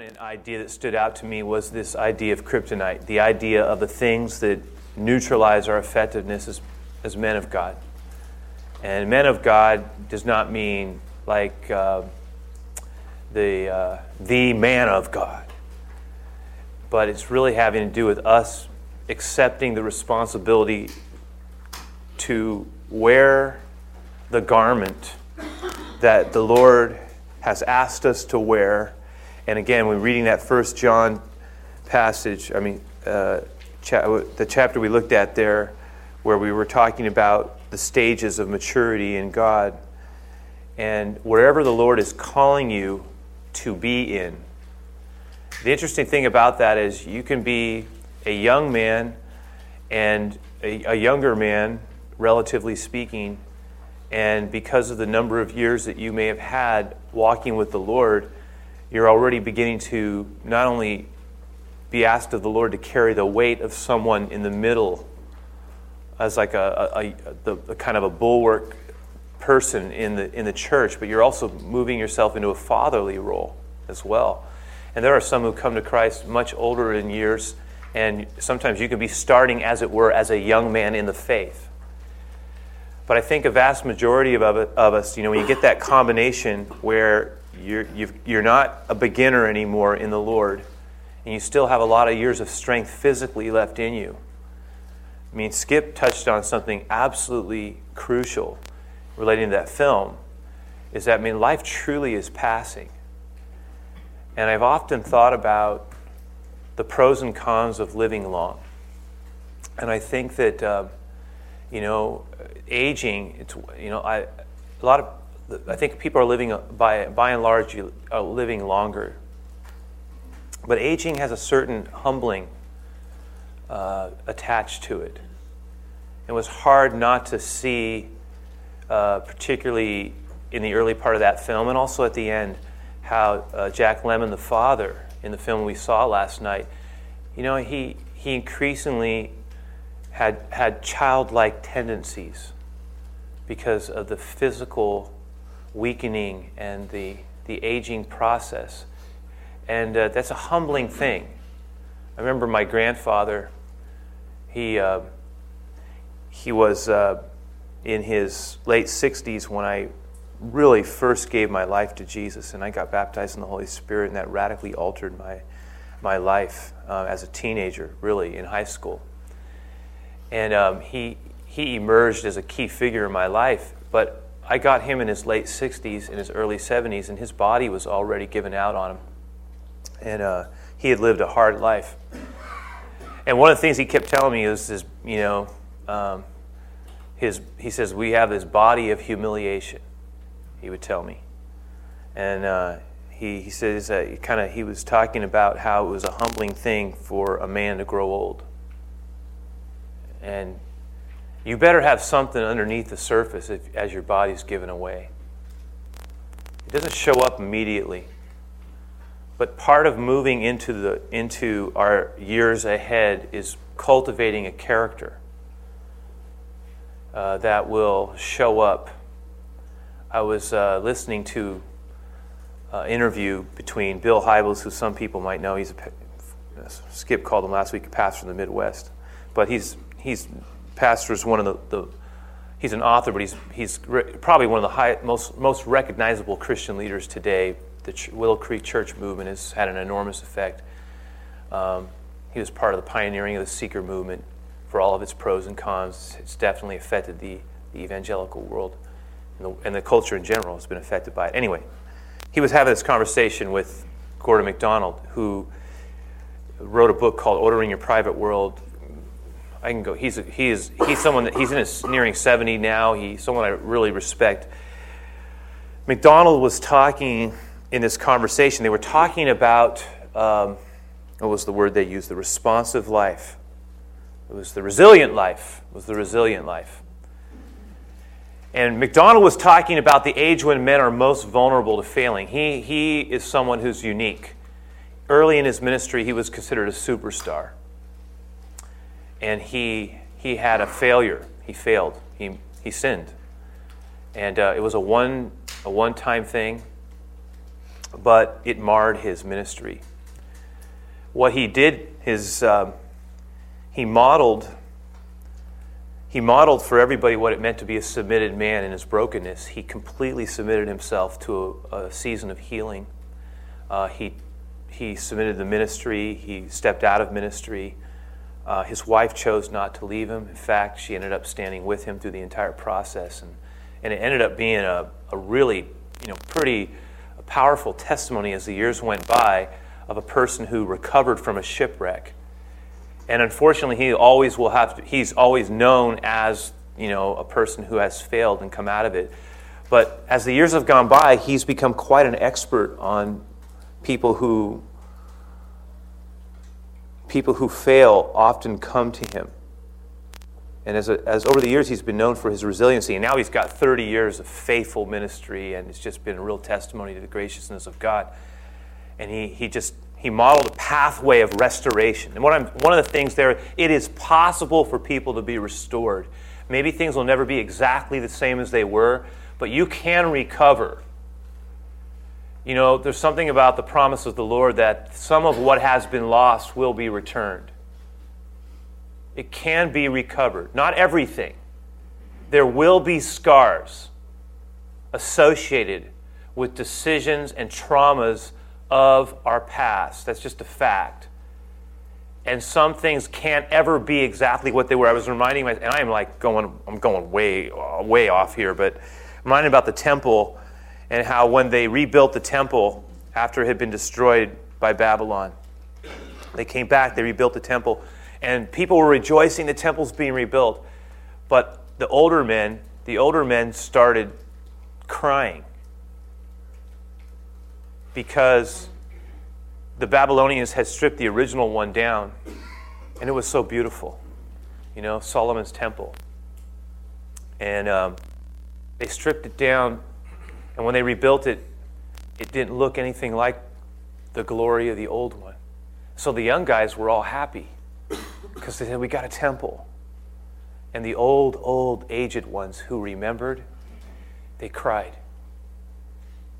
dominant idea that stood out to me was this idea of kryptonite, the idea of the things that neutralize our effectiveness as, as men of God. And men of God does not mean like uh, the, uh, the man of God, but it's really having to do with us accepting the responsibility to wear the garment that the Lord has asked us to wear. And again, when reading that First John passage, I mean, uh, cha- the chapter we looked at there, where we were talking about the stages of maturity in God, and wherever the Lord is calling you to be in. The interesting thing about that is you can be a young man and a, a younger man, relatively speaking, and because of the number of years that you may have had walking with the Lord, you're already beginning to not only be asked of the Lord to carry the weight of someone in the middle as like a, a, a, the, a kind of a bulwark person in the, in the church, but you're also moving yourself into a fatherly role as well. And there are some who come to Christ much older in years, and sometimes you can be starting, as it were, as a young man in the faith. But I think a vast majority of, of us, you know, when you get that combination where you're, you are not a beginner anymore in the Lord, and you still have a lot of years of strength physically left in you. I mean, Skip touched on something absolutely crucial relating to that film is that, I mean, life truly is passing. And I've often thought about the pros and cons of living long. And I think that. Uh, you know, aging, it's, you know, I, a lot of, I think people are living, by, by and large, living longer. But aging has a certain humbling uh, attached to it. It was hard not to see, uh, particularly in the early part of that film and also at the end, how uh, Jack Lemmon, the father, in the film we saw last night, you know, he, he increasingly had, had childlike tendencies because of the physical weakening and the, the aging process. And uh, that's a humbling thing. I remember my grandfather, he, uh, he was uh, in his late 60s when I really first gave my life to Jesus, and I got baptized in the Holy Spirit, and that radically altered my, my life uh, as a teenager, really, in high school. And um, he, he emerged as a key figure in my life. But I got him in his late 60s, in his early 70s, and his body was already given out on him. And uh, he had lived a hard life. And one of the things he kept telling me is, is you know, um, his, he says, we have this body of humiliation, he would tell me. And uh, he, he says that kind of he was talking about how it was a humbling thing for a man to grow old. And you better have something underneath the surface if, as your body's given away. It doesn't show up immediately. But part of moving into, the, into our years ahead is cultivating a character uh, that will show up. I was uh, listening to an uh, interview between Bill Hybels, who some people might know. He's a, Skip called him last week, a pastor in the Midwest. But he's he's pastors one of the, the he's an author, but he's he's re- probably one of the high, most most recognizable Christian leaders today. The Ch- Willow Creek Church movement has had an enormous effect. Um, he was part of the pioneering of the seeker movement for all of its pros and cons. It's definitely affected the, the evangelical world, and the, and the culture in general has been affected by it. Anyway, he was having this conversation with Gordon MacDonald, who wrote a book called Ordering Your Private World I can go. He's a, he is he's someone that he's in his nearing seventy now. He's someone I really respect. MacDonald was talking in this conversation. They were talking about um, what was the word they used? The responsive life. It was the resilient life. It was the resilient life. And MacDonald was talking about the age when men are most vulnerable to failing. He, he is someone who's unique. Early in his ministry, he was considered a superstar and he, he had a failure. He failed. He, he sinned. And uh, it was a one, a one time thing. but it marred his ministry. What he did is um, he modeled he modeled for everybody what it meant to be a submitted man in his brokenness. He completely submitted himself to a, a season of healing. Uh, he, he submitted the ministry, he stepped out of ministry. Uh, his wife chose not to leave him. In fact, she ended up standing with him through the entire process. And, and it ended up being a, a really, you know, pretty powerful testimony as the years went by of a person who recovered from a shipwreck and unfortunately, he always will have to, he's always known as, you know, a person who has failed and come out of it. But as the years have gone by, he's become quite an expert on people who people who fail often come to him. And as, a, as over the years, he's been known for his resiliency. And now he's got 30 years of faithful ministry, and it's just been a real testimony to the graciousness of God. And he, he just he modeled a pathway of restoration. And what I'm, one of the things there, it is possible for people to be restored. Maybe things will never be exactly the same as they were, but you can recover. You know, there's something about the promise of the Lord that some of what has been lost will be returned. It can be recovered. Not everything. There will be scars associated with decisions and traumas of our past. That's just a fact. And some things can't ever be exactly what they were. I was reminding myself, and I'm like going, I'm going way, way off here, but I'm about the temple and how when they rebuilt the temple after it had been destroyed by Babylon, they came back, they rebuilt the temple, and people were rejoicing the temple's being rebuilt. But the older men, the older men started crying because the Babylonians had stripped the original one down, and it was so beautiful. You know, Solomon's temple. And um, they stripped it down, and when they rebuilt it, it didn't look anything like the glory of the old one. So the young guys were all happy because they said, We got a temple. And the old, old, aged ones who remembered, they cried.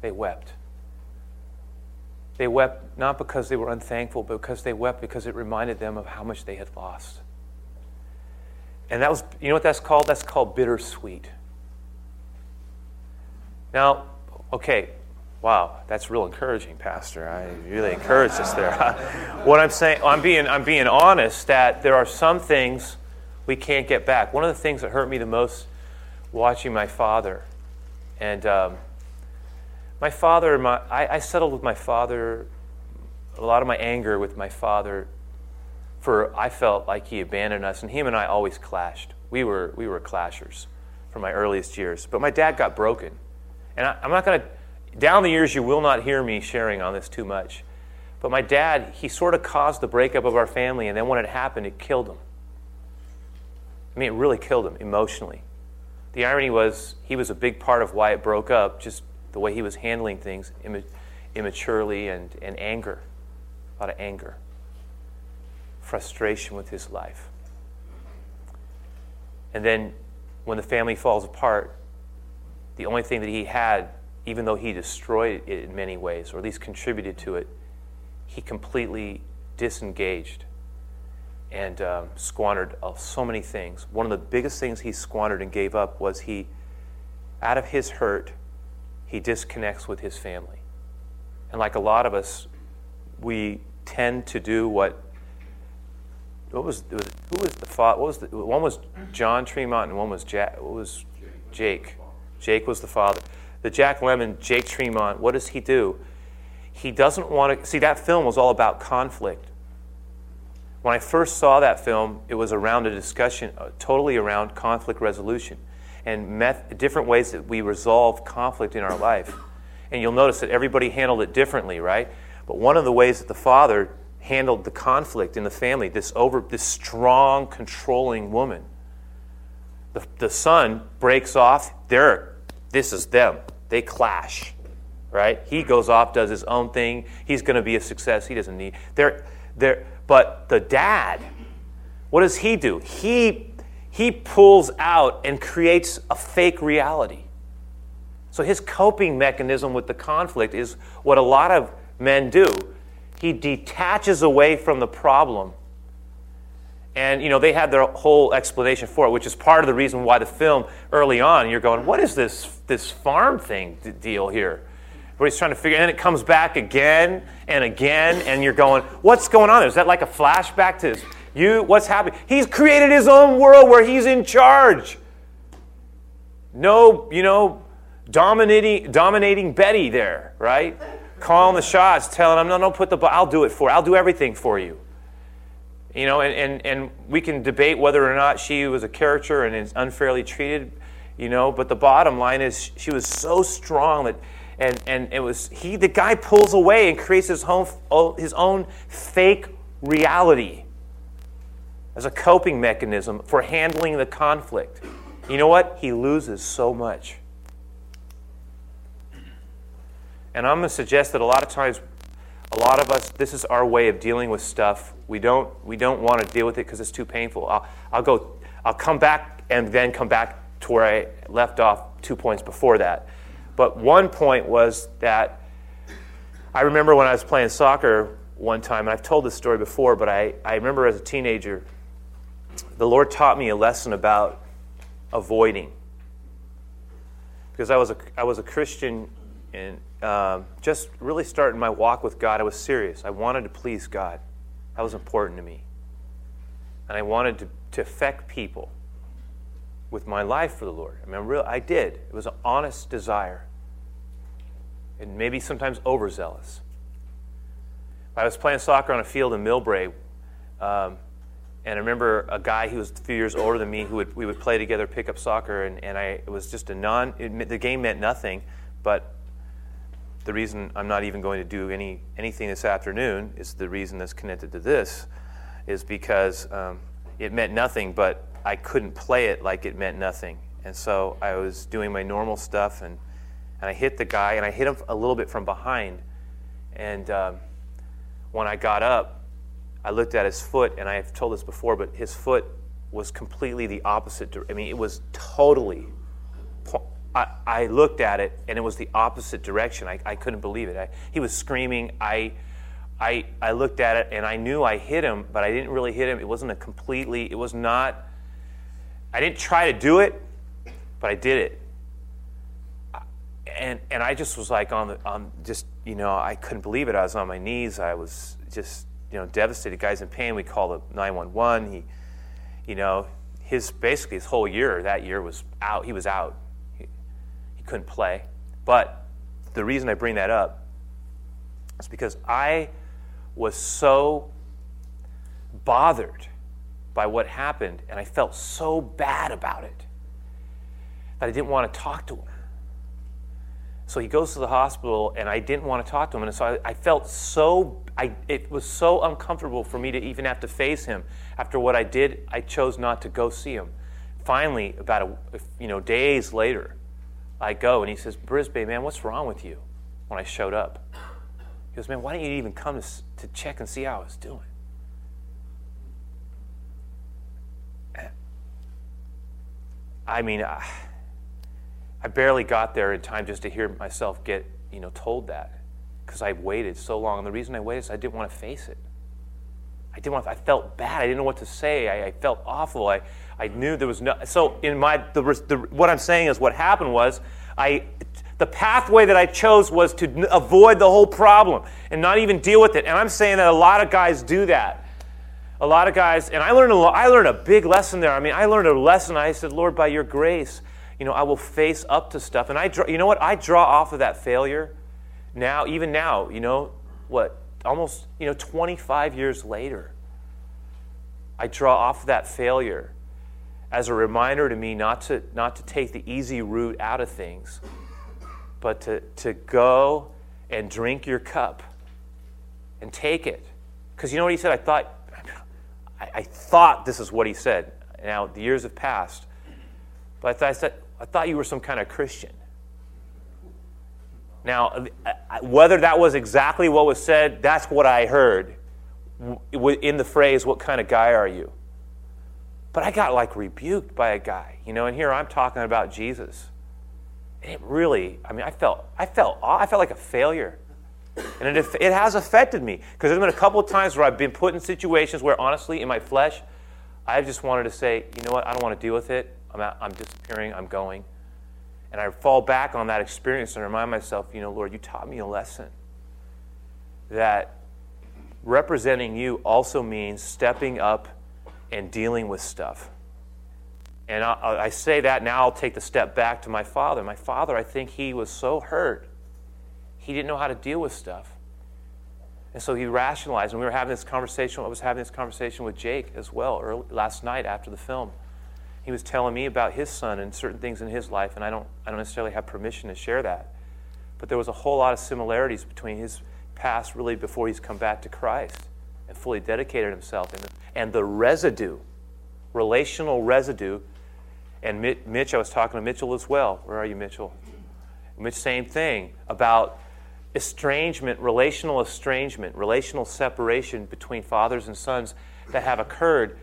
They wept. They wept not because they were unthankful, but because they wept because it reminded them of how much they had lost. And that was, you know what that's called? That's called bittersweet. Now, okay, wow, that's real encouraging, Pastor. I really encouraged us there. what I'm saying, I'm being, I'm being honest that there are some things we can't get back. One of the things that hurt me the most watching my father, and um, my father, my, I, I settled with my father, a lot of my anger with my father, for I felt like he abandoned us, and him and I always clashed. We were, we were clashers from my earliest years. But my dad got broken. And I, I'm not going to, down the years, you will not hear me sharing on this too much. But my dad, he sort of caused the breakup of our family, and then when it happened, it killed him. I mean, it really killed him emotionally. The irony was, he was a big part of why it broke up, just the way he was handling things immaturely and, and anger, a lot of anger, frustration with his life. And then when the family falls apart, the only thing that he had, even though he destroyed it in many ways, or at least contributed to it, he completely disengaged and um, squandered so many things. One of the biggest things he squandered and gave up was he, out of his hurt, he disconnects with his family. And like a lot of us, we tend to do what what was, who was the father? What was the, one was John Tremont and one was Jack. What was Jake? Jake was the father. The Jack Lemmon, Jake Tremont. What does he do? He doesn't want to see that film was all about conflict. When I first saw that film, it was around a discussion uh, totally around conflict resolution and met, different ways that we resolve conflict in our life. And you'll notice that everybody handled it differently, right? But one of the ways that the father handled the conflict in the family, this over this strong, controlling woman. The, the son breaks off, they're this is them. They clash. Right? He goes off, does his own thing. He's going to be a success. He doesn't need. They're, they're, but the dad, what does he do? He he pulls out and creates a fake reality. So his coping mechanism with the conflict is what a lot of men do. He detaches away from the problem. And you know, they had their whole explanation for it, which is part of the reason why the film early on, you're going, what is this this farm thing deal here? Where he's trying to figure, and it comes back again and again, and you're going, what's going on? Is that like a flashback to you? What's happening? He's created his own world where he's in charge. No, you know, dominating, dominating Betty there, right? Calling the shots, telling him, no, no, put the, I'll do it for you. I'll do everything for you. You know, and, and, and we can debate whether or not she was a character and is unfairly treated, you know, but the bottom line is she was so strong that, and, and it was, he, the guy pulls away and creates his own, oh, his own fake reality as a coping mechanism for handling the conflict. You know what? He loses so much. And I'm going to suggest that a lot of times, a lot of us, this is our way of dealing with stuff. We don't, we don't want to deal with it because it's too painful. I'll, I'll go, I'll come back and then come back to where I left off two points before that. But one point was that I remember when I was playing soccer one time, and I've told this story before, but I, I remember as a teenager, the Lord taught me a lesson about avoiding. Because I was a, I was a Christian and um, just really starting my walk with God, I was serious. I wanted to please God. That was important to me. And I wanted to, to affect people with my life for the Lord. I mean, real, I did. It was an honest desire. And maybe sometimes overzealous. I was playing soccer on a field in Millbrae, um, and I remember a guy who was a few years older than me who would, we would play together, pick up soccer, and, and I, it was just a non, it, the game meant nothing, but the reason I'm not even going to do any anything this afternoon is the reason that's connected to this, is because um, it meant nothing, but I couldn't play it like it meant nothing, and so I was doing my normal stuff, and and I hit the guy, and I hit him a little bit from behind, and um, when I got up, I looked at his foot, and I've told this before, but his foot was completely the opposite. I mean, it was totally I, I, looked at it and it was the opposite direction. I, I couldn't believe it. I, he was screaming. I, I, I looked at it and I knew I hit him, but I didn't really hit him. It wasn't a completely, it was not, I didn't try to do it, but I did it. And, and I just was like on the, on just, you know, I couldn't believe it. I was on my knees. I was just, you know, devastated. Guy's in pain. We called it 911. He, you know, his, basically his whole year, that year was out. He was out He, he couldn't play. But the reason I bring that up is because I was so bothered by what happened and I felt so bad about it that I didn't want to talk to him. So he goes to the hospital, and I didn't want to talk to him. And so I, I felt so, I, it was so uncomfortable for me to even have to face him. After what I did, I chose not to go see him. Finally, about a, you know, days later, I go and he says, Brisbane, man, what's wrong with you? When I showed up, he goes, man, why don't you even come to, to check and see how I was doing? I mean, I, I barely got there in time just to hear myself get, you know, told that because I waited so long. And the reason I waited is I didn't want to face it. I didn't want. I felt bad. I didn't know what to say. I, I felt awful. I, I knew there was no. So in my the, the, what I'm saying is what happened was I the pathway that I chose was to avoid the whole problem and not even deal with it. And I'm saying that a lot of guys do that. A lot of guys, and I learned a I learned a big lesson there. I mean, I learned a lesson. I said, Lord, by Your grace, you know, I will face up to stuff. And I, draw, you know what? I draw off of that failure now, even now. You know what? almost, you know, 25 years later, I draw off of that failure as a reminder to me not to, not to take the easy route out of things, but to, to go and drink your cup and take it. Because you know what he said? I thought, I, I, thought this is what he said. Now, the years have passed. But I thought, I, said, I thought you were some kind of Christian. Now, uh, whether that was exactly what was said, that's what I heard in the phrase, What kind of guy are you? But I got like rebuked by a guy, you know, and here I'm talking about Jesus. And it really, I mean, I felt, I felt, I felt like a failure. And it, it has affected me because there's been a couple of times where I've been put in situations where, honestly, in my flesh, I just wanted to say, you know what, I don't want to deal with it. I'm, out, I'm disappearing, I'm going. And I fall back on that experience and remind myself, you know, Lord, you taught me a lesson that representing you also means stepping up and dealing with stuff. And I, I, say that now, I'll take the step back to my father. My father, I think he was so hurt, he didn't know how to deal with stuff. And so he rationalized. And we were having this conversation, I was having this conversation with Jake as well early, last night after the film. He was telling me about his son and certain things in his life, and I don't, I don't necessarily have permission to share that. But there was a whole lot of similarities between his past, really, before he's come back to Christ and fully dedicated himself. And, and the residue, relational residue, and Mitch, I was talking to Mitchell as well. Where are you, Mitchell? Mitch, same thing about estrangement, relational estrangement, relational separation between fathers and sons that have occurred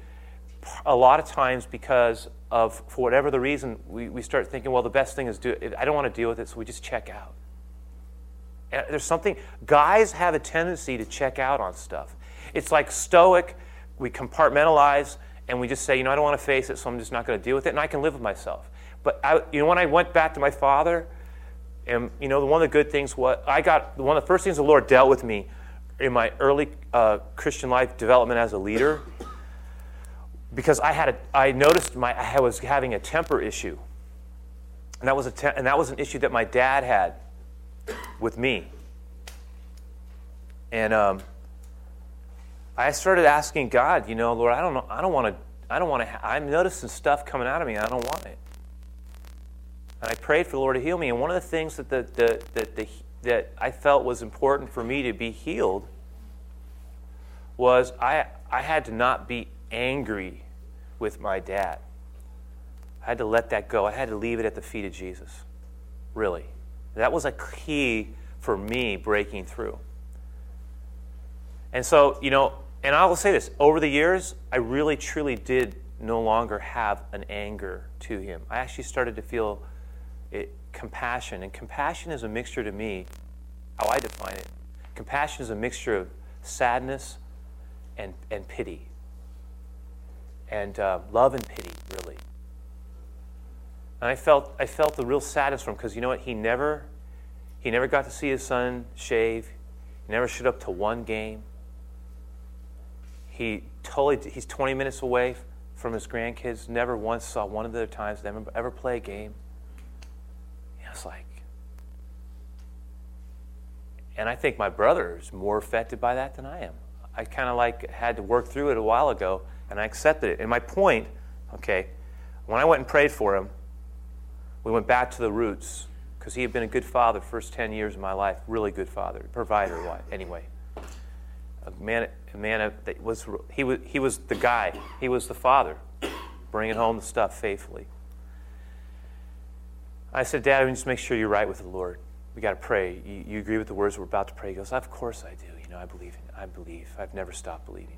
a lot of times because of, for whatever the reason, we, we start thinking, well, the best thing is do I don't want to deal with it, so we just check out. And there's something, guys have a tendency to check out on stuff. It's like stoic, we compartmentalize, and we just say, you know, I don't want to face it, so I'm just not going to deal with it, and I can live with myself. But I, you know, when I went back to my father, and you know, one of the good things what I got one of the first things the Lord dealt with me in my early uh, Christian life development as a leader, because I had a, I noticed my I was having a temper issue, and that was a te- and that was an issue that my dad had with me, and um, I started asking God, you know, Lord, I don't know, I don't want to, I don't want to. I'm noticing stuff coming out of me, I don't want it. And I prayed for the Lord to heal me. And one of the things that, the, the, the, the, that I felt was important for me to be healed was I, I had to not be angry with my dad. I had to let that go. I had to leave it at the feet of Jesus. Really. That was a key for me breaking through. And so, you know, and I will say this over the years, I really truly did no longer have an anger to him. I actually started to feel it, compassion. And compassion is a mixture to me, how I define it. Compassion is a mixture of sadness and, and pity. And uh, love and pity, really. And I felt, I felt the real sadness from him because you know what? He never, he never got to see his son shave. He never showed up to one game. He totally, he's 20 minutes away from his grandkids, never once saw one of their times them ever play a game like, and I think my brother is more affected by that than I am. I kind of like had to work through it a while ago, and I accepted it. And my point, okay, when I went and prayed for him, we went back to the roots because he had been a good father the first 10 years of my life, really good father, provider, what anyway. A man, a man that was, he was, he was the guy, he was the father, bringing home the stuff faithfully. I said, Dad, we just make sure you're right with the Lord. We got to pray. You, you, agree with the words we're about to pray? He goes, Of course I do. You know, I believe. In, I believe. I've never stopped believing.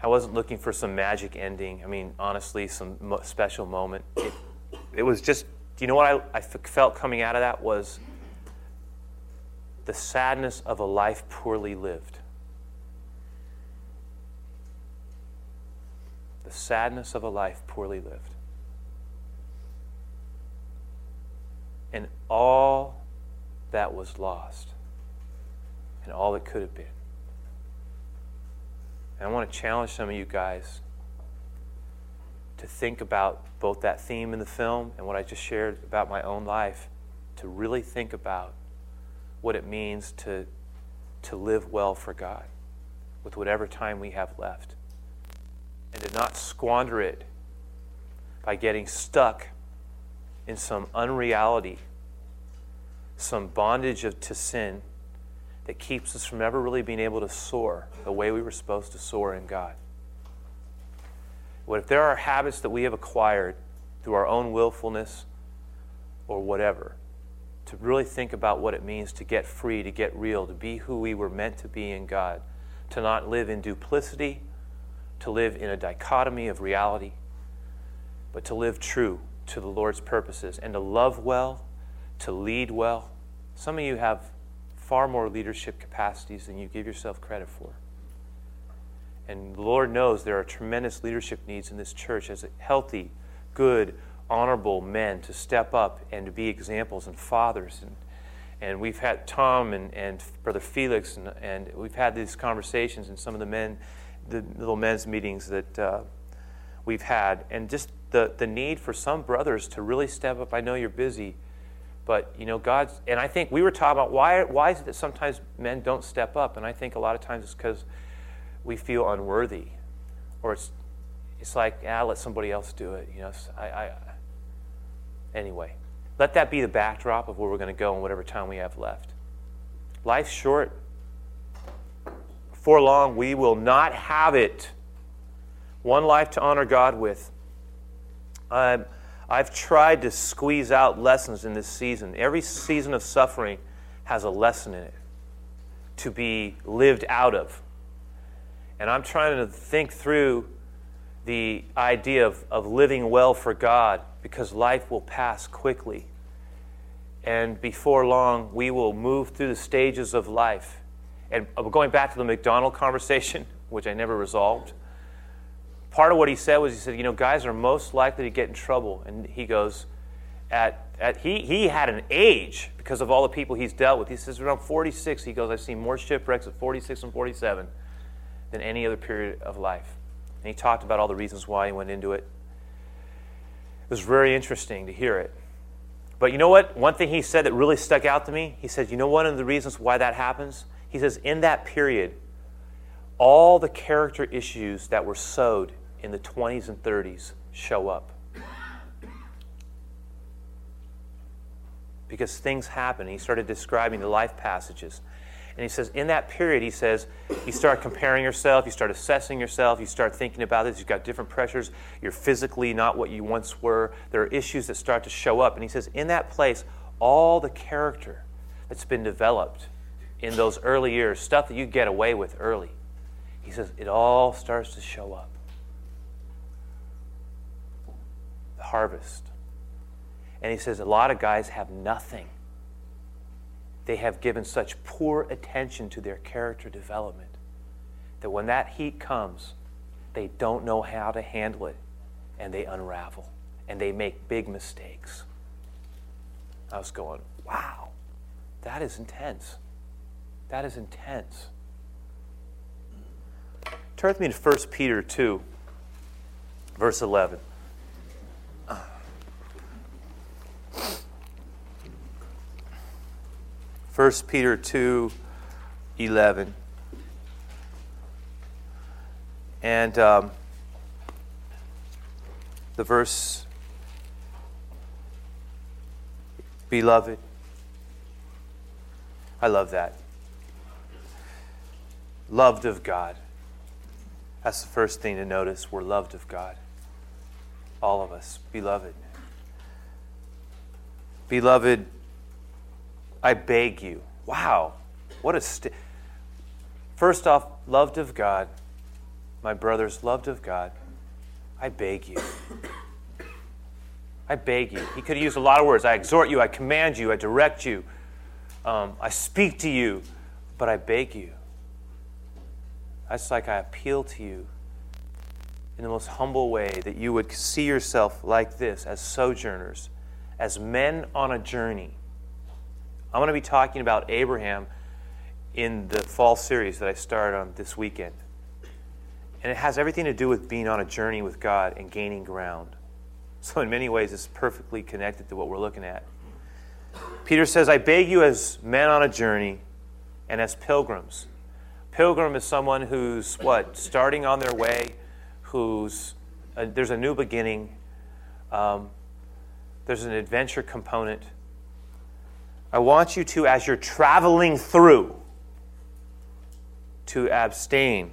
I wasn't looking for some magic ending. I mean, honestly, some mo- special moment. It, it, was just, do you know what I, I felt coming out of that was the sadness of a life poorly lived. The sadness of a life poorly lived. And all that was lost and all that could have been. And I want to challenge some of you guys to think about both that theme in the film and what I just shared about my own life, to really think about what it means to, to live well for God with whatever time we have left. And to not squander it by getting stuck in some unreality, some bondage of, to sin that keeps us from ever really being able to soar the way we were supposed to soar in God. What if there are habits that we have acquired through our own willfulness or whatever, to really think about what it means to get free, to get real, to be who we were meant to be in God, to not live in duplicity, to live in a dichotomy of reality, but to live true to the Lord's purposes and to love well, to lead well. Some of you have far more leadership capacities than you give yourself credit for. And the Lord knows there are tremendous leadership needs in this church as healthy, good, honorable men to step up and to be examples and fathers. And, and we've had Tom and, and Brother Felix, and, and we've had these conversations in some of the men, the little men's meetings that uh, we've had. And just the, the need for some brothers to really step up. I know you're busy, but you know, God's, and I think we were talking about why, why is it that sometimes men don't step up? And I think a lot of times it's because we feel unworthy, or it's it's like ah, let somebody else do it. You know, I, I anyway. Let that be the backdrop of where we're going to go in whatever time we have left. Life's short. For long, we will not have it. One life to honor God with. Um, I've tried to squeeze out lessons in this season. Every season of suffering has a lesson in it to be lived out of. And I'm trying to think through the idea of, of living well for God because life will pass quickly. And before long, we will move through the stages of life. And uh, going back to the MacDonald conversation, which I never resolved, part of what he said was he said, you know, guys are most likely to get in trouble. And he goes, at, at he, he had an age because of all the people he's dealt with. He says around 46, he goes, I've seen more shipwrecks at 46 and 47 than any other period of life. And he talked about all the reasons why he went into it. It was very interesting to hear it. But you know what? One thing he said that really stuck out to me, he said, you know one of the reasons why that happens? He says, in that period, all the character issues that were sowed in the 20s and 30s show up. Because things happen. He started describing the life passages. And he says, in that period, he says, you start comparing yourself, you start assessing yourself, you start thinking about this, you've got different pressures, you're physically not what you once were. There are issues that start to show up. And he says, in that place, all the character that's been developed in those early years, stuff that you get away with early, he says, it all starts to show up. The harvest. And he says, a lot of guys have nothing they have given such poor attention to their character development that when that heat comes, they don't know how to handle it and they unravel and they make big mistakes. I was going, wow, that is intense. That is intense. Turn with me to 1 Peter 2, verse 11. 1 Peter 2 11. And um, the verse, beloved, I love that. Loved of God. That's the first thing to notice. We're loved of God. All of us, beloved. Beloved, I beg you. Wow. What a. St- First off, loved of God. My brothers, loved of God. I beg you. I beg you. He could have used a lot of words. I exhort you, I command you, I direct you, um, I speak to you, but I beg you. That's like I appeal to you in the most humble way that you would see yourself like this as sojourners, as men on a journey I'm going to be talking about Abraham in the fall series that I started on this weekend. And it has everything to do with being on a journey with God and gaining ground. So, in many ways, it's perfectly connected to what we're looking at. Peter says, I beg you, as men on a journey and as pilgrims. Pilgrim is someone who's what? Starting on their way, who's, uh, there's a new beginning, um, there's an adventure component I want you to, as you're traveling through, to abstain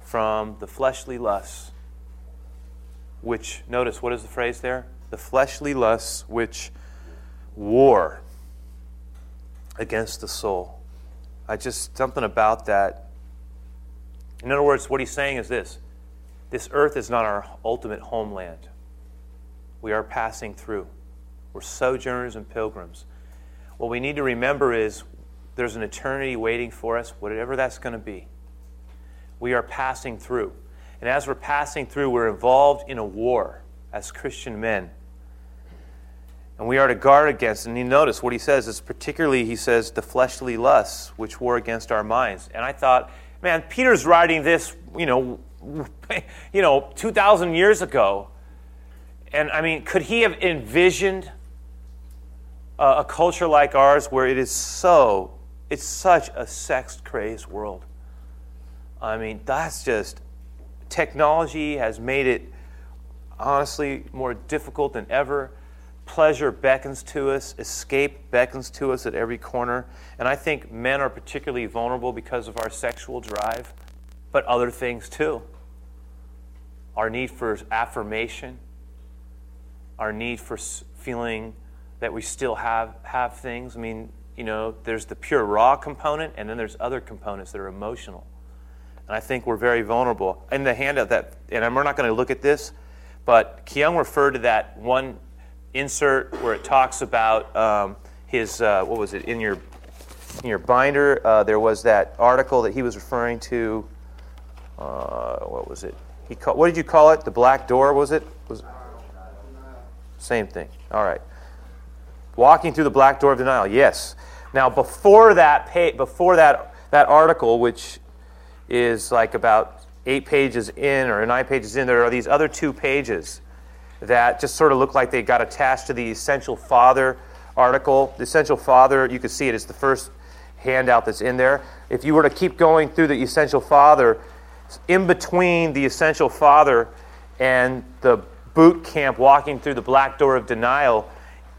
from the fleshly lusts, which, notice, what is the phrase there? The fleshly lusts which war against the soul. I just, something about that. In other words, what he's saying is this this earth is not our ultimate homeland. We are passing through. We're sojourners and pilgrims. What we need to remember is there's an eternity waiting for us, whatever that's going to be. We are passing through. And as we're passing through, we're involved in a war as Christian men. And we are to guard against, and you notice what he says is particularly, he says, the fleshly lusts which war against our minds. And I thought, man, Peter's writing this, you know, you know, 2,000 years ago. And I mean, could he have envisioned a, a culture like ours where it is so, it's such a sex crazed world? I mean, that's just, technology has made it honestly more difficult than ever. Pleasure beckons to us, escape beckons to us at every corner. And I think men are particularly vulnerable because of our sexual drive, but other things too. Our need for affirmation, our need for feeling that we still have, have things. I mean, you know, there's the pure raw component, and then there's other components that are emotional. And I think we're very vulnerable. In the handout that, and we're not going to look at this, but Kyung referred to that one insert where it talks about um, his, uh, what was it, in your, in your binder, uh, there was that article that he was referring to. Uh, what was it? He call, what did you call it? The black door, was it? Was it? Same thing. All right. Walking through the black door of denial. Yes. Now, before that, before that, that article, which is like about eight pages in or nine pages in, there are these other two pages that just sort of look like they got attached to the Essential Father article. The Essential Father, you can see it, it's the first handout that's in there. If you were to keep going through the Essential Father, in between the Essential Father and the boot camp walking through the black door of denial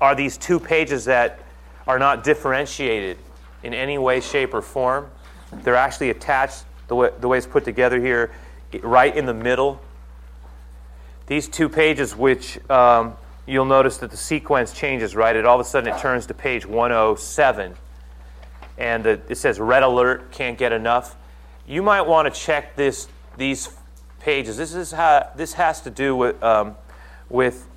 are these two pages that are not differentiated in any way, shape, or form. They're actually attached the way, the way it's put together here, right in the middle these two pages, which um, you'll notice that the sequence changes, right? It all of a sudden it turns to page 107, and the, it says red alert, can't get enough. You might want to check this these pages. This is how this has to do with um, with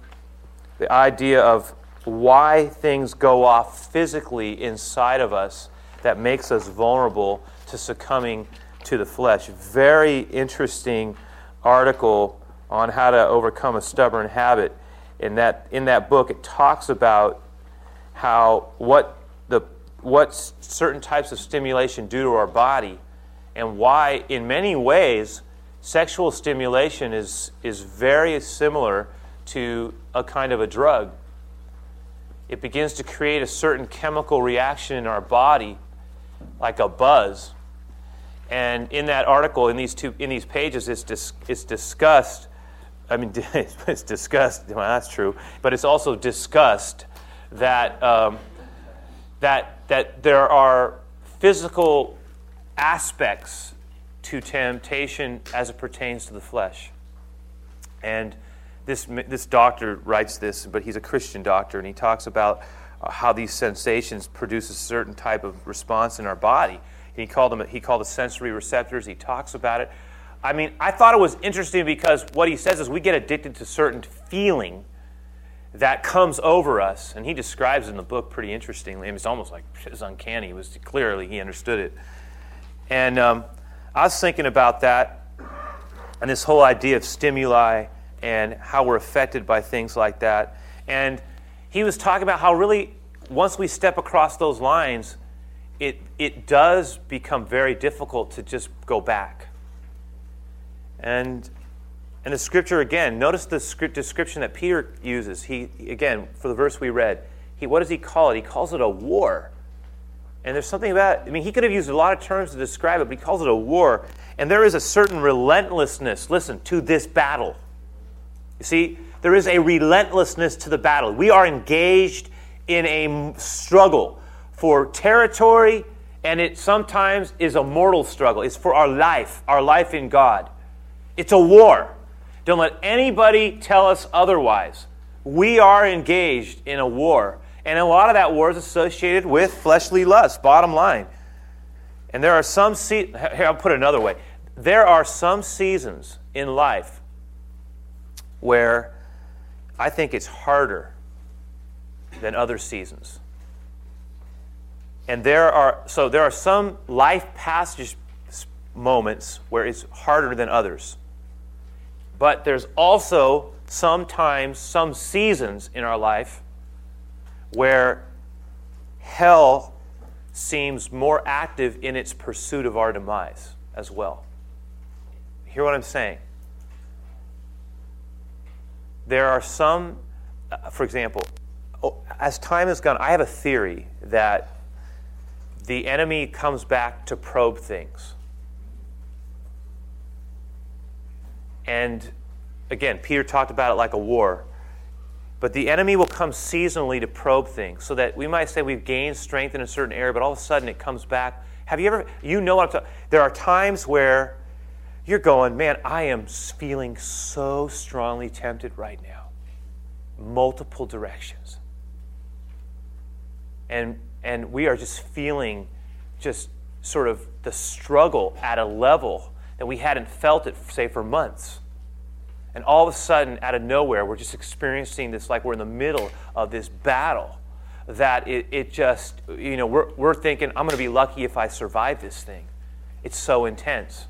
the idea of why things go off physically inside of us that makes us vulnerable to succumbing to the flesh. Very interesting article on how to overcome a stubborn habit. In that, in that book, it talks about how what, the, what certain types of stimulation do to our body and why, in many ways, sexual stimulation is, is very similar to a kind of a drug. It begins to create a certain chemical reaction in our body, like a buzz. And in that article, in these two in these pages, it's, dis, it's discussed I mean, it's discussed. Well, that's true, but it's also discussed that um, that that there are physical aspects to temptation as it pertains to the flesh. And this this doctor writes this, but he's a Christian doctor, and he talks about uh, how these sensations produce a certain type of response in our body. He called them he called the sensory receptors. He talks about it. I mean, I thought it was interesting because what he says is we get addicted to certain feeling that comes over us, and he describes in the book pretty interestingly. I mean, it's almost like it's uncanny. It was clearly he understood it, and um, I was thinking about that and this whole idea of stimuli and how we're affected by things like that. And he was talking about how really once we step across those lines, it it does become very difficult to just go back. And and the scripture again, notice the script description that Peter uses. He again, for the verse we read, he what does he call it? He calls it a war. And there's something about I mean, he could have used a lot of terms to describe it, but he calls it a war. And there is a certain relentlessness, listen, to this battle. You see, there is a relentlessness to the battle. We are engaged in a struggle for territory, and it sometimes is a mortal struggle. It's for our life, our life in God. It's a war. Don't let anybody tell us otherwise. We are engaged in a war. And a lot of that war is associated with fleshly lust, bottom line. And there are some, here, I'll put it another way. There are some seasons in life where I think it's harder than other seasons. And there are so there are some life passage moments where it's harder than others. But there's also sometimes some seasons in our life where hell seems more active in its pursuit of our demise as well. Hear what I'm saying? There are some, uh, for example, oh, as time has gone, I have a theory that the enemy comes back to probe things. And again, Peter talked about it like a war. But the enemy will come seasonally to probe things so that we might say we've gained strength in a certain area, but all of a sudden it comes back. Have you ever, you know what I'm talking There are times where you're going, man, I am feeling so strongly tempted right now. Multiple directions. And, and we are just feeling just sort of the struggle at a level that we hadn't felt it, say, for months. And all of a sudden, out of nowhere, we're just experiencing this like we're in the middle of this battle that it, it just, you know, we're, we're thinking, I'm going to be lucky if I survive this thing. It's so intense.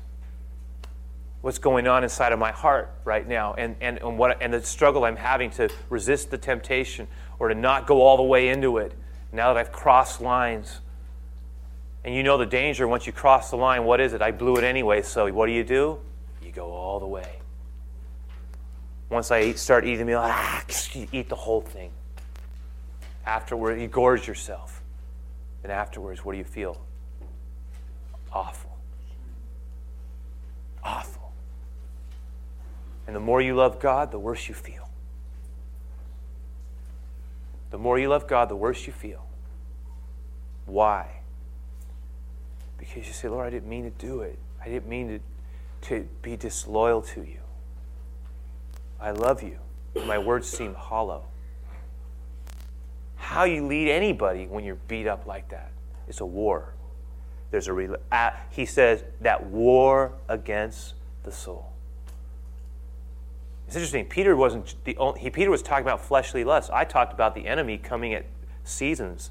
What's going on inside of my heart right now, and, and, and, what, and the struggle I'm having to resist the temptation or to not go all the way into it now that I've crossed lines. And you know the danger once you cross the line, what is it? I blew it anyway, so what do you do? You go all the way. Once I eat, start eating the meal, ah, you eat the whole thing. Afterward, you gorge yourself. And afterwards, what do you feel? Awful. Awful. And the more you love God, the worse you feel. The more you love God, the worse you feel. Why? Because you say, Lord, I didn't mean to do it. I didn't mean to, to be disloyal to you. I love you. My words seem hollow. How you lead anybody when you're beat up like that? It's a war. There's a he says that war against the soul. It's interesting. Peter wasn't the only, he, Peter was talking about fleshly lust. I talked about the enemy coming at seasons,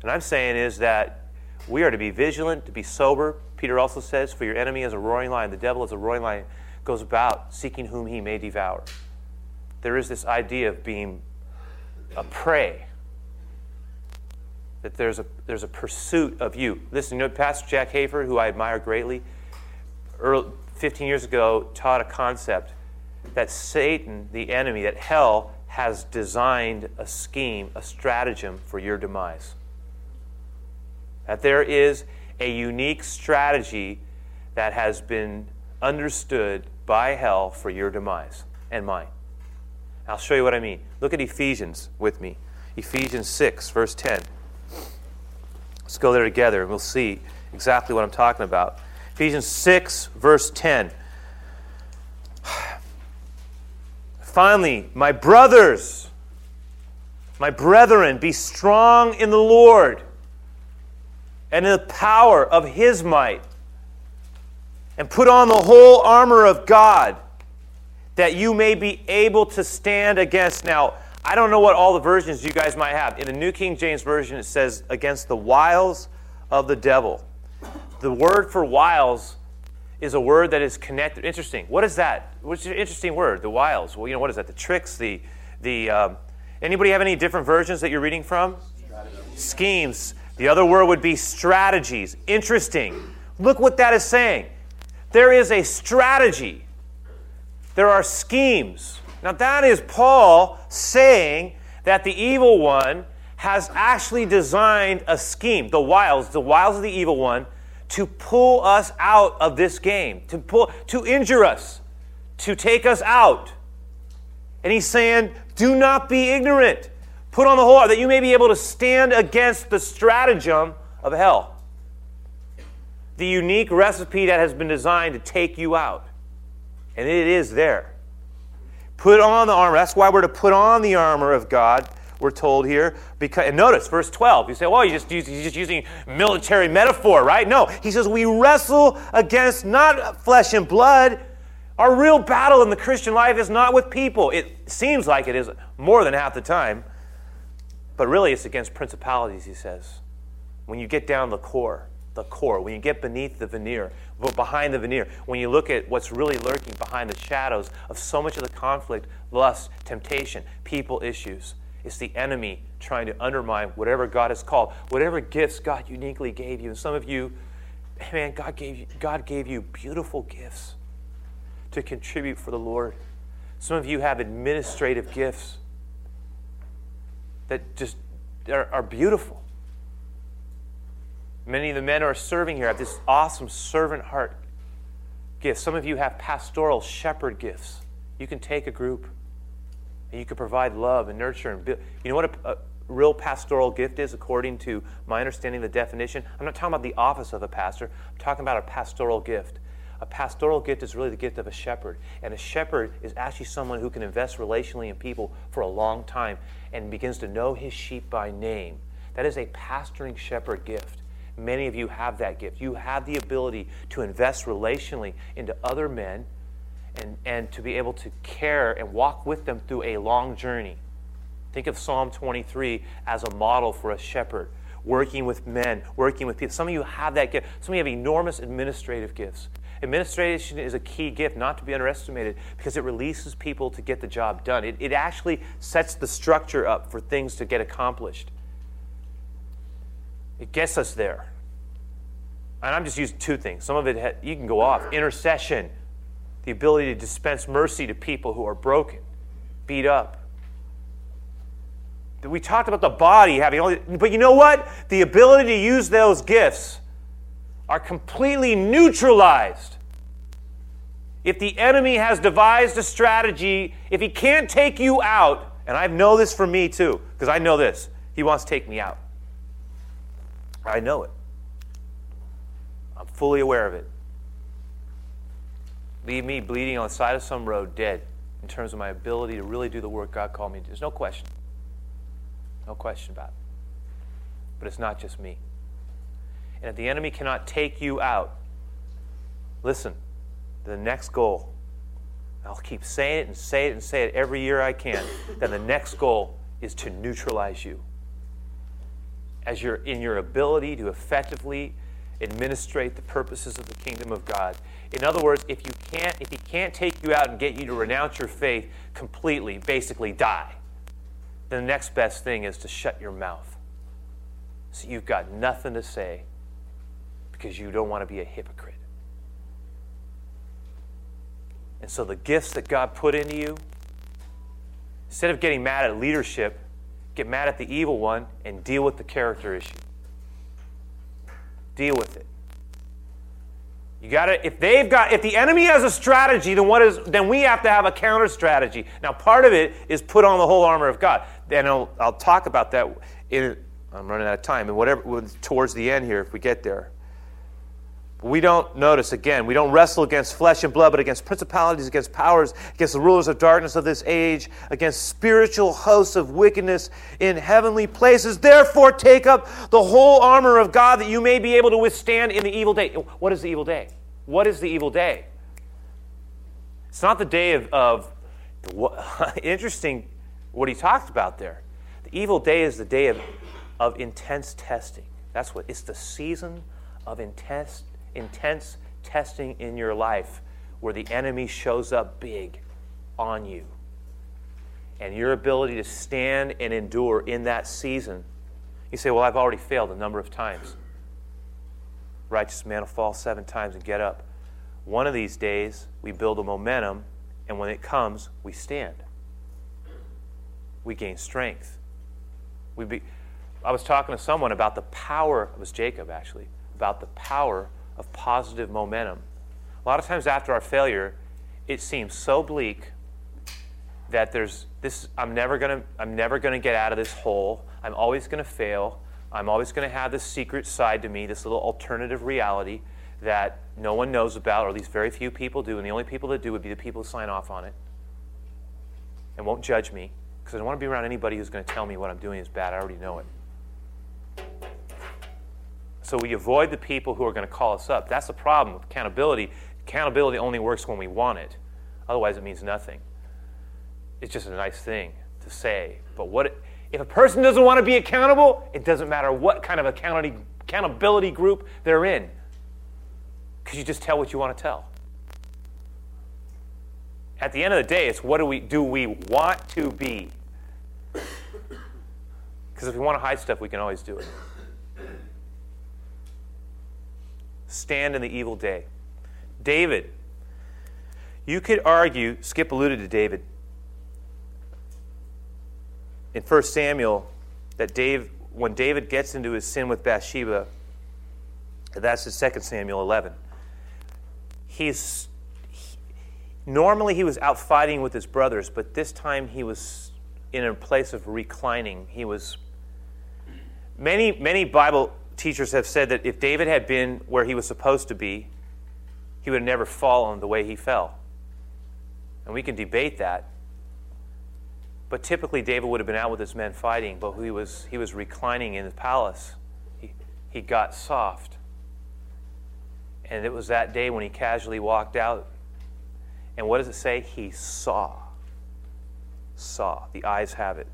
and I'm saying is that we are to be vigilant, to be sober. Peter also says, "For your enemy is a roaring lion; the devil is a roaring lion." goes about seeking whom he may devour. There is this idea of being a prey. That there's a, there's a pursuit of you. Listen, you know, Pastor Jack Hayford, who I admire greatly, early, 15 years ago taught a concept that Satan, the enemy, that hell has designed a scheme, a stratagem for your demise. That there is a unique strategy that has been understood by hell for your demise and mine. I'll show you what I mean. Look at Ephesians with me. Ephesians 6, verse 10. Let's go there together and we'll see exactly what I'm talking about. Ephesians 6, verse 10. Finally, my brothers, my brethren, be strong in the Lord and in the power of his might and put on the whole armor of God that you may be able to stand against. Now, I don't know what all the versions you guys might have. In the New King James Version, it says, against the wiles of the devil. The word for wiles is a word that is connected. Interesting. What is that? What's an interesting word? The wiles. Well, you know, what is that? The tricks, the, the, um, anybody have any different versions that you're reading from? Strategies. Schemes. The other word would be strategies. Interesting. Look what that is saying. There is a strategy, there are schemes. Now, that is Paul saying that the evil one has actually designed a scheme, the wiles, the wiles of the evil one, to pull us out of this game, to pull, to injure us, to take us out. And he's saying, do not be ignorant. Put on the whole that you may be able to stand against the stratagem of hell the unique recipe that has been designed to take you out. And it is there. Put on the armor. That's why we're to put on the armor of God, we're told here. Because, and notice, verse 12, you say, well, you're just, you're just using military metaphor, right? No. He says, we wrestle against not flesh and blood. Our real battle in the Christian life is not with people. It seems like it is more than half the time, but really it's against principalities, he says. When you get down the core, the core, when you get beneath the veneer, behind the veneer, when you look at what's really lurking behind the shadows of so much of the conflict, lust, temptation, people issues, it's the enemy trying to undermine whatever God has called, whatever gifts God uniquely gave you. And some of you, man, God gave you, God gave you beautiful gifts to contribute for the Lord. Some of you have administrative gifts that just are, are beautiful. Many of the men who are serving here have this awesome servant heart gift. Some of you have pastoral shepherd gifts. You can take a group and you can provide love and nurture and build. You know what a, a real pastoral gift is, according to my understanding of the definition? I'm not talking about the office of a pastor, I'm talking about a pastoral gift. A pastoral gift is really the gift of a shepherd. And a shepherd is actually someone who can invest relationally in people for a long time and begins to know his sheep by name. That is a pastoring shepherd gift. Many of you have that gift. You have the ability to invest relationally into other men and, and to be able to care and walk with them through a long journey. Think of Psalm 23 as a model for a shepherd, working with men, working with people. Some of you have that gift. Some of you have enormous administrative gifts. Administration is a key gift, not to be underestimated, because it releases people to get the job done. It, it actually sets the structure up for things to get accomplished. It gets us there. And I'm just using two things. Some of it, you can go off. Intercession the ability to dispense mercy to people who are broken, beat up. We talked about the body having only, but you know what? The ability to use those gifts are completely neutralized. If the enemy has devised a strategy, if he can't take you out, and I know this for me too, because I know this, he wants to take me out. I know it. I'm fully aware of it leave me bleeding on the side of some road, dead, in terms of my ability to really do the work God called me to. There's no question. No question about it. But it's not just me. And if the enemy cannot take you out, listen, the next goal, I'll keep saying it and say it and say it every year I can, then the next goal is to neutralize you. As you're in your ability to effectively administrate the purposes of the kingdom of God. In other words, if you can't, if he can't take you out and get you to renounce your faith completely, basically die, the next best thing is to shut your mouth. So you've got nothing to say because you don't want to be a hypocrite. And so the gifts that God put into you, instead of getting mad at leadership, get mad at the evil one and deal with the character issue. Deal with it. You got to if they've got if the enemy has a strategy, then what is then we have to have a counter strategy. Now, part of it is put on the whole armor of God. Then I'll, I'll talk about that in I'm running out of time and whatever towards the end here if we get there. We don't notice again, we don't wrestle against flesh and blood, but against principalities, against powers, against the rulers of darkness of this age, against spiritual hosts of wickedness in heavenly places. Therefore, take up the whole armor of God that you may be able to withstand in the evil day. What is the evil day? What is the evil day? It's not the day of, of what, interesting what he talked about there. The evil day is the day of, of intense testing. That's what it's the season of intense intense testing in your life where the enemy shows up big on you. And your ability to stand and endure in that season. You say, Well, I've already failed a number of times. Righteous man will fall seven times and get up. One of these days, we build a momentum, and when it comes, we stand. We gain strength. We be, I was talking to someone about the power, it was Jacob actually, about the power of positive momentum. A lot of times after our failure, it seems so bleak that there's this I'm never going to I'm never going to get out of this hole. I'm always going to fail. I'm always going to have this secret side to me, this little alternative reality that no one knows about, or at least very few people do, and the only people that do would be the people who sign off on it and won't judge me because I don't want to be around anybody who's going to tell me what I'm doing is bad. I already know it. So we avoid the people who are going to call us up. That's the problem with accountability. Accountability only works when we want it, otherwise, it means nothing. it's just a nice thing to say. But what if a person doesn't want to be accountable? It doesn't matter what kind of accountability group they're in, because you just tell what you want to tell. At the end of the day, it's what do we do we want to be? Because if we want to hide stuff, we can always do it. Stand in the evil day. David. You could argue, Skip alluded to David in 1 Samuel that Dave, when David gets into his sin with Bathsheba, that's in 2 Samuel 11. He's he, normally he was out fighting with his brothers, but this time he was in a place of reclining. He was many many Bible teachers have said that if David had been where he was supposed to be, he would have never fallen the way he fell. And we can debate that. But typically, David would have been out with his men fighting, but he was, he was reclining in the palace. He, he got soft. And it was that day when he casually walked out. And what does it say? He saw. Saw. The eyes have it.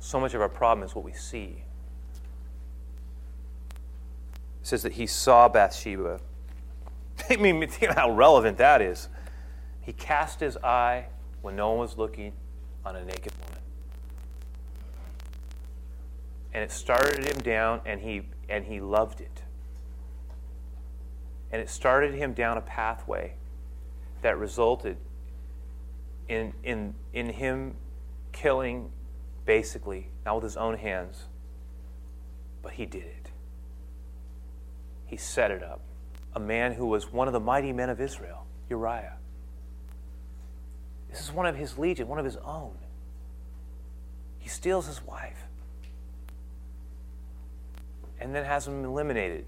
So much of our problem is what we see says that he saw Bathsheba. I mean, think how relevant that is. He cast his eye when no one was looking on a naked woman. And it started him down and he and he loved it. And it started him down a pathway that resulted in in in him killing basically, not with his own hands, but he did it he set it up. A man who was one of the mighty men of Israel, Uriah. This is one of his legion, one of his own. He steals his wife and then has him eliminated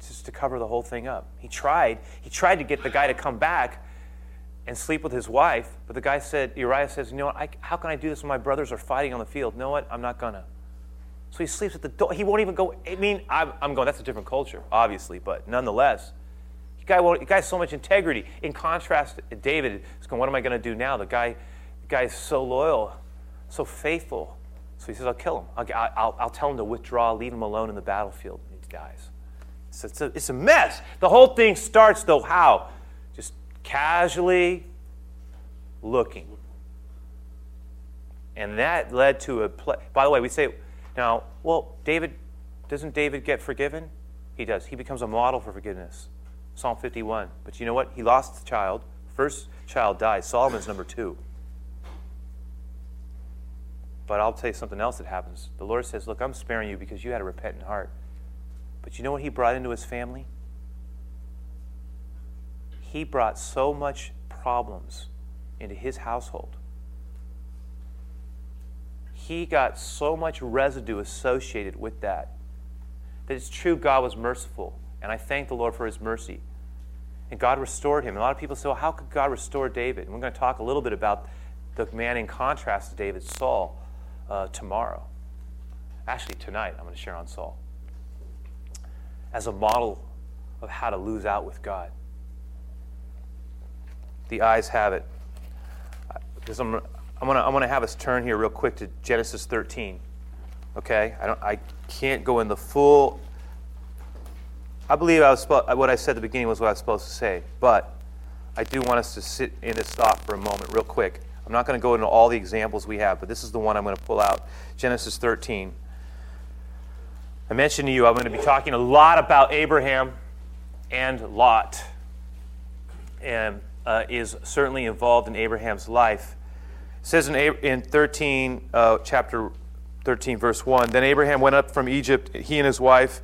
just to cover the whole thing up. He tried. He tried to get the guy to come back and sleep with his wife, but the guy said, Uriah says, You know what? I, how can I do this when my brothers are fighting on the field? You know what? I'm not going to. So he sleeps at the door. He won't even go. I mean, I'm, I'm going, that's a different culture, obviously, but nonetheless, the guy, won't, the guy has so much integrity. In contrast, David is going, what am I going to do now? The guy, the guy is so loyal, so faithful. So he says, I'll kill him. I'll, I'll, I'll tell him to withdraw, leave him alone in the battlefield. And he dies. So it's, a, it's a mess. The whole thing starts, though, how? Just casually looking. And that led to a play. By the way, we say now, well, David, doesn't David get forgiven? He does. He becomes a model for forgiveness. Psalm 51. But you know what? He lost the child. First child died. Solomon's number two. But I'll tell you something else that happens. The Lord says, Look, I'm sparing you because you had a repentant heart. But you know what he brought into his family? He brought so much problems into his household he got so much residue associated with that that it's true God was merciful. And I thank the Lord for his mercy. And God restored him. And a lot of people say, well, how could God restore David? And we're going to talk a little bit about the man in contrast to David, Saul, uh, tomorrow. Actually, tonight, I'm going to share on Saul as a model of how to lose out with God. The eyes have it. I'm, I'm gonna, I'm gonna have us turn here real quick to Genesis 13. Okay, I don't, I can't go in the full. I believe I was what I said at the beginning was what I was supposed to say, but I do want us to sit in and stop for a moment, real quick. I'm not going to go into all the examples we have, but this is the one I'm going to pull out Genesis 13. I mentioned to you I'm going to be talking a lot about Abraham and Lot, and uh, is certainly involved in Abraham's life. It says in, in 13, uh, chapter 13, verse 1 Then Abraham went up from Egypt, he and his wife,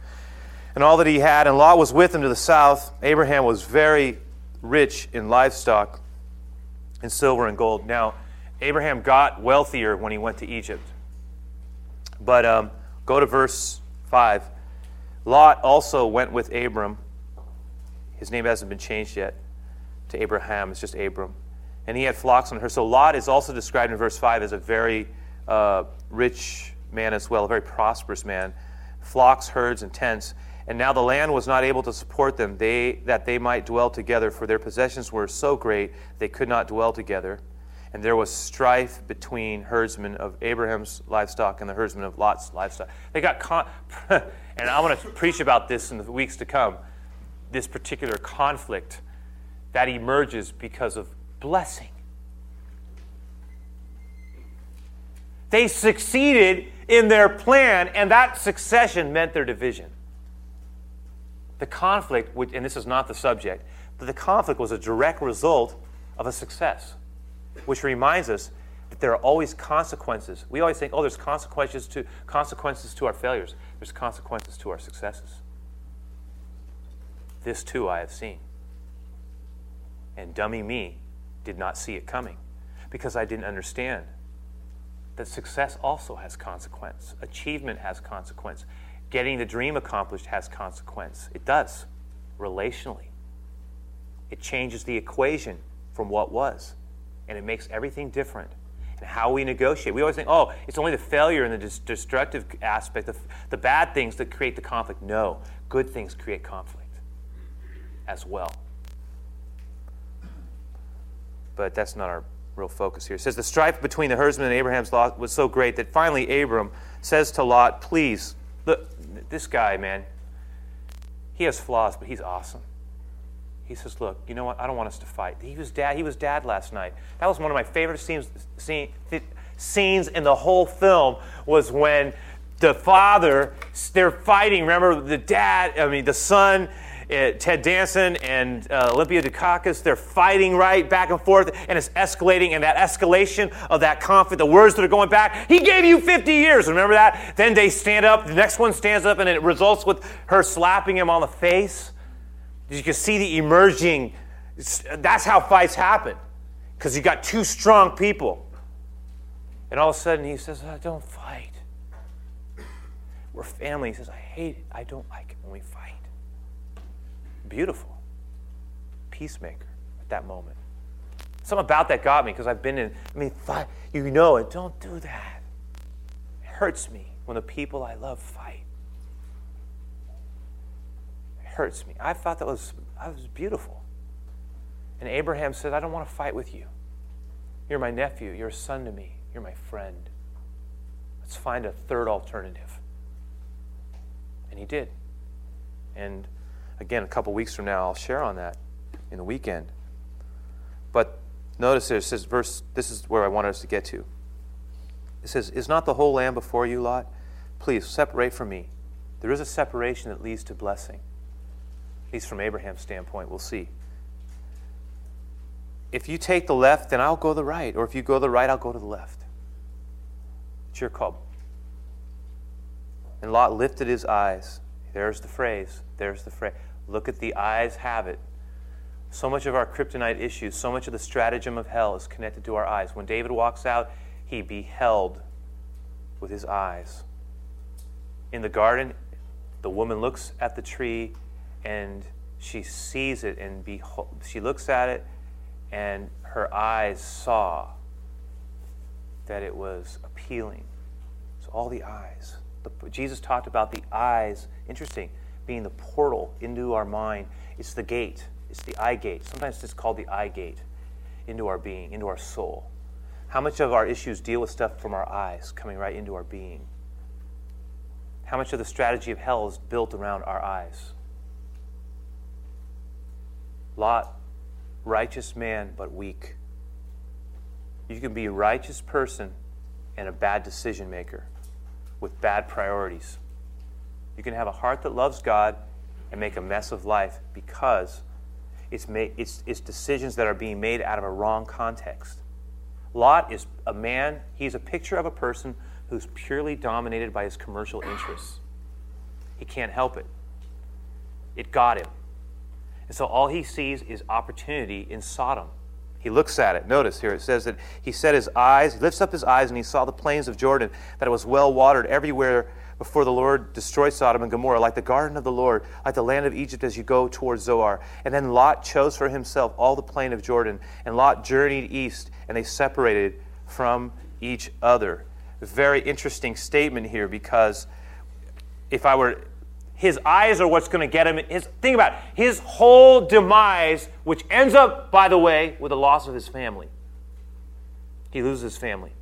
and all that he had, and Lot was with him to the south. Abraham was very rich in livestock, in silver and gold. Now, Abraham got wealthier when he went to Egypt. But um, go to verse 5. Lot also went with Abram. His name hasn't been changed yet to Abraham, it's just Abram and he had flocks on her. So Lot is also described in verse 5 as a very uh, rich man as well, a very prosperous man, flocks, herds, and tents. And now the land was not able to support them, they, that they might dwell together, for their possessions were so great they could not dwell together. And there was strife between herdsmen of Abraham's livestock and the herdsmen of Lot's livestock. They got con- and I want to preach about this in the weeks to come. This particular conflict that emerges because of blessing. They succeeded in their plan, and that succession meant their division. The conflict, and this is not the subject, but the conflict was a direct result of a success, which reminds us that there are always consequences. We always think, oh, there's consequences to, consequences to our failures, there's consequences to our successes. This too I have seen. And dummy me did not see it coming because I didn't understand that success also has consequence. Achievement has consequence. Getting the dream accomplished has consequence. It does, relationally. It changes the equation from what was, and it makes everything different. And how we negotiate. We always think, oh, it's only the failure and the destructive aspect, the, the bad things that create the conflict. No, good things create conflict as well. But that's not our real focus here. It says the strife between the herdsmen and Abraham's lot was so great that finally Abram says to Lot, "Please, look, this guy, man, he has flaws, but he's awesome." He says, "Look, you know what? I don't want us to fight." He was dad. He was dad last night. That was one of my favorite scenes. Scene, scenes in the whole film was when the father they're fighting. Remember the dad? I mean, the son uh, Ted Danson and uh, Olympia Dukakis, they're fighting right back and forth, and it's escalating. And that escalation of that conflict, the words that are going back, he gave you 50 years. Remember that? Then they stand up, the next one stands up, and it results with her slapping him on the face. You can see the emerging, that's how fights happen, because you got two strong people. And all of a sudden he says, I don't fight. We're family. He says, I hate it. I don't like it when we fight beautiful. Peacemaker at that moment. Something about that got me because I've been in, I mean, fight, you know it. Don't do that. It hurts me when the people I love fight. It hurts me. I thought that was, that was beautiful. And Abraham said, I don't want to fight with you. You're my nephew. You're a son to me. You're my friend. Let's find a third alternative. And he did. And Again, a couple weeks from now, I'll share on that in the weekend. But notice there, it says, verse, this is where I wanted us to get to. It says, Is not the whole land before you, Lot? Please separate from me. There is a separation that leads to blessing. At least from Abraham's standpoint, we'll see. If you take the left, then I'll go the right. Or if you go the right, I'll go to the left. It's your call. And Lot lifted his eyes. There's the phrase. There's the phrase. Look at the eyes have it. So much of our kryptonite issues, so much of the stratagem of hell is connected to our eyes. When David walks out, he beheld with his eyes. In the garden, the woman looks at the tree and she sees it and behold, she looks at it and her eyes saw that it was appealing. So all the eyes. The, Jesus talked about the eyes. Interesting being the portal into our mind. It's the gate, it's the eye gate. Sometimes it's called the eye gate into our being, into our soul. How much of our issues deal with stuff from our eyes coming right into our being? How much of the strategy of hell is built around our eyes? Lot, righteous man, but weak. You can be a righteous person and a bad decision maker with bad priorities. You can have a heart that loves God and make a mess of life because it's, made, it's, it's decisions that are being made out of a wrong context. Lot is a man, he's a picture of a person who's purely dominated by his commercial interests. He can't help it. It got him. And so all he sees is opportunity in Sodom. He looks at it. Notice here it says that he set his eyes, he lifts up his eyes, and he saw the plains of Jordan, that it was well watered everywhere before the Lord destroyed Sodom and Gomorrah, like the garden of the Lord, like the land of Egypt as you go towards Zoar. And then Lot chose for himself all the plain of Jordan, and Lot journeyed east, and they separated from each other. Very interesting statement here because if I were his eyes are what's going to get him. His, think about it, his whole demise, which ends up, by the way, with the loss of his family. He loses his family.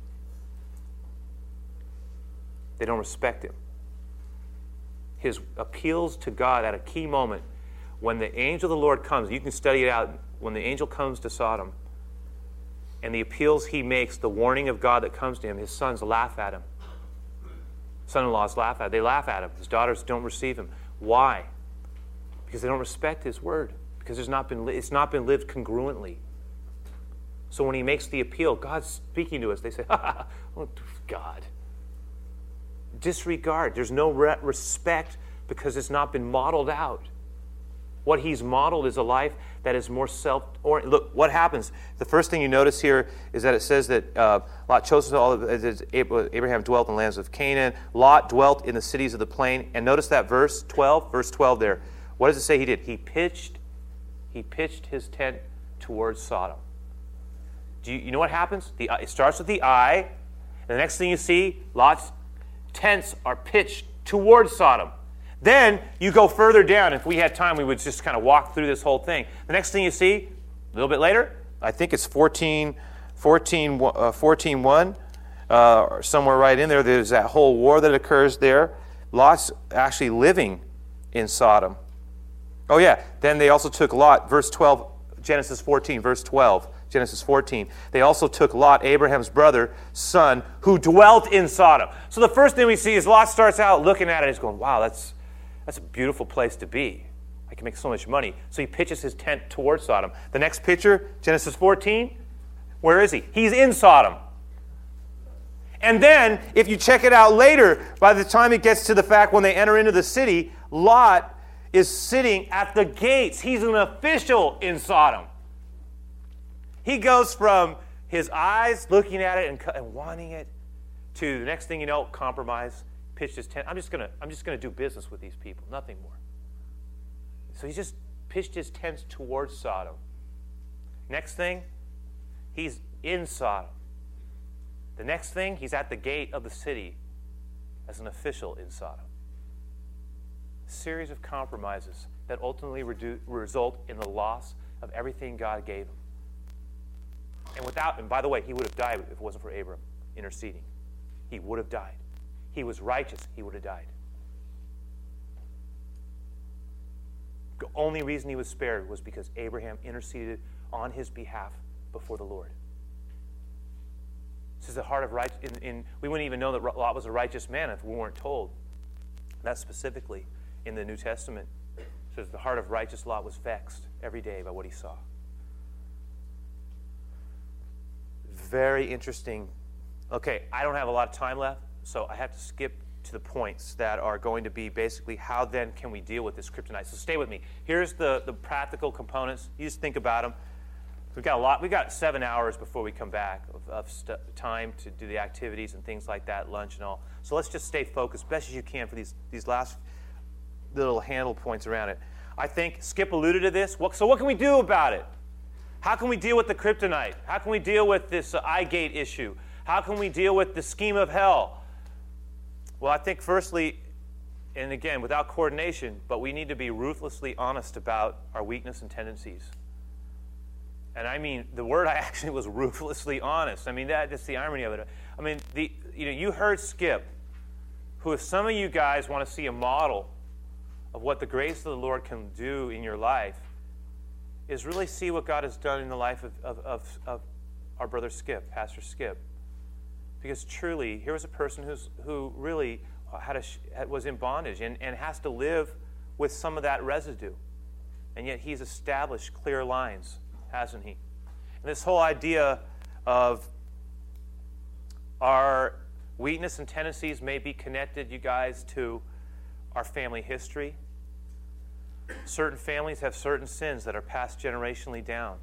They don't respect him. His appeals to God at a key moment when the angel of the Lord comes, you can study it out. When the angel comes to Sodom and the appeals he makes, the warning of God that comes to him, his sons laugh at him. Son in laws laugh at him. They laugh at him. His daughters don't receive him. Why? Because they don't respect his word, because it's not been, it's not been lived congruently. So when he makes the appeal, God's speaking to us. They say, Ha ha, oh, God. Disregard. There's no respect because it's not been modeled out. What he's modeled is a life that is more self oriented. Look, what happens? The first thing you notice here is that it says that uh, Lot chose all of Abraham dwelt in the lands of Canaan. Lot dwelt in the cities of the plain. And notice that verse 12, verse 12 there. What does it say he did? He pitched, he pitched his tent towards Sodom. Do you, you know what happens? The, it starts with the eye. And the next thing you see, Lot's tents are pitched towards Sodom. Then you go further down. If we had time, we would just kind of walk through this whole thing. The next thing you see, a little bit later, I think it's 14, 14, uh, 14 1, uh, somewhere right in there. There's that whole war that occurs there. Lot's actually living in Sodom. Oh, yeah. Then they also took Lot, verse 12, Genesis 14, verse 12. Genesis 14. They also took Lot, Abraham's brother, son, who dwelt in Sodom. So the first thing we see is Lot starts out looking at it and he's going, wow, that's, that's a beautiful place to be. I can make so much money. So he pitches his tent towards Sodom. The next picture, Genesis 14, where is he? He's in Sodom. And then, if you check it out later, by the time it gets to the fact when they enter into the city, Lot is sitting at the gates. He's an official in Sodom. He goes from his eyes looking at it and, and wanting it to the next thing you know, compromise, pitched his tent. I'm just gonna, I'm just gonna do business with these people, nothing more. So he just pitched his tents towards Sodom. Next thing, he's in Sodom. The next thing, he's at the gate of the city as an official in Sodom. A series of compromises that ultimately result in the loss of everything God gave him. And without, and by the way, he would have died if it wasn't for Abram interceding. He would have died he was righteous, he would have died. The only reason he was spared was because Abraham interceded on his behalf before the Lord. This is the heart of right. In, in, we wouldn't even know that Lot was a righteous man if we weren't told. That specifically in the New Testament says the heart of righteous Lot was vexed every day by what he saw. Very interesting. Okay, I don't have a lot of time left. So I have to skip to the points that are going to be basically how then can we deal with this kryptonite. So stay with me. Here's the, the practical components. You just think about them. We've got a lot. We've got seven hours before we come back of, of st- time to do the activities and things like that, lunch and all. So let's just stay focused best as you can for these, these last little handle points around it. I think Skip alluded to this. What, so what can we do about it? How can we deal with the kryptonite? How can we deal with this uh, eye gate issue? How can we deal with the scheme of hell? Well, I think firstly, and again, without coordination, but we need to be ruthlessly honest about our weakness and tendencies. And I mean, the word I actually was ruthlessly honest. I mean, that, that's the irony of it. I mean, the, you know, you heard Skip, who, if some of you guys want to see a model of what the grace of the Lord can do in your life, is really see what God has done in the life of, of, of, of our brother Skip, Pastor Skip. Because truly, here was a person who's, who really had a, was in bondage and, and has to live with some of that residue. And yet he's established clear lines, hasn't he? And this whole idea of our weakness and tendencies may be connected, you guys, to our family history. Certain families have certain sins that are passed generationally down.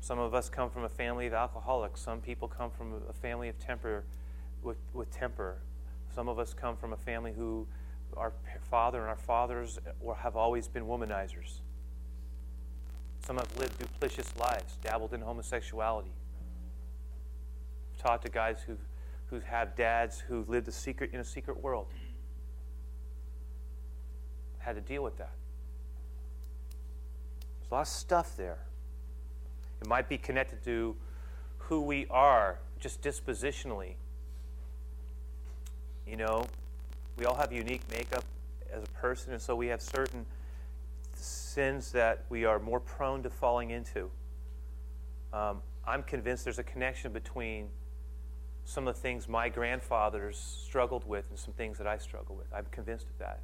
Some of us come from a family of alcoholics. Some people come from a family of temper with, with temper. Some of us come from a family who our father and our fathers or have always been womanizers. Some have lived duplicitous lives, dabbled in homosexuality. I've taught to guys who who have dads who lived a secret in a secret world. Had to deal with that. There's a lot of stuff there. It might be connected to who we are, just dispositionally. You know, we all have unique makeup as a person, and so we have certain sins that we are more prone to falling into. Um, I'm convinced there's a connection between some of the things my grandfathers struggled with and some things that I struggle with. I'm convinced of that.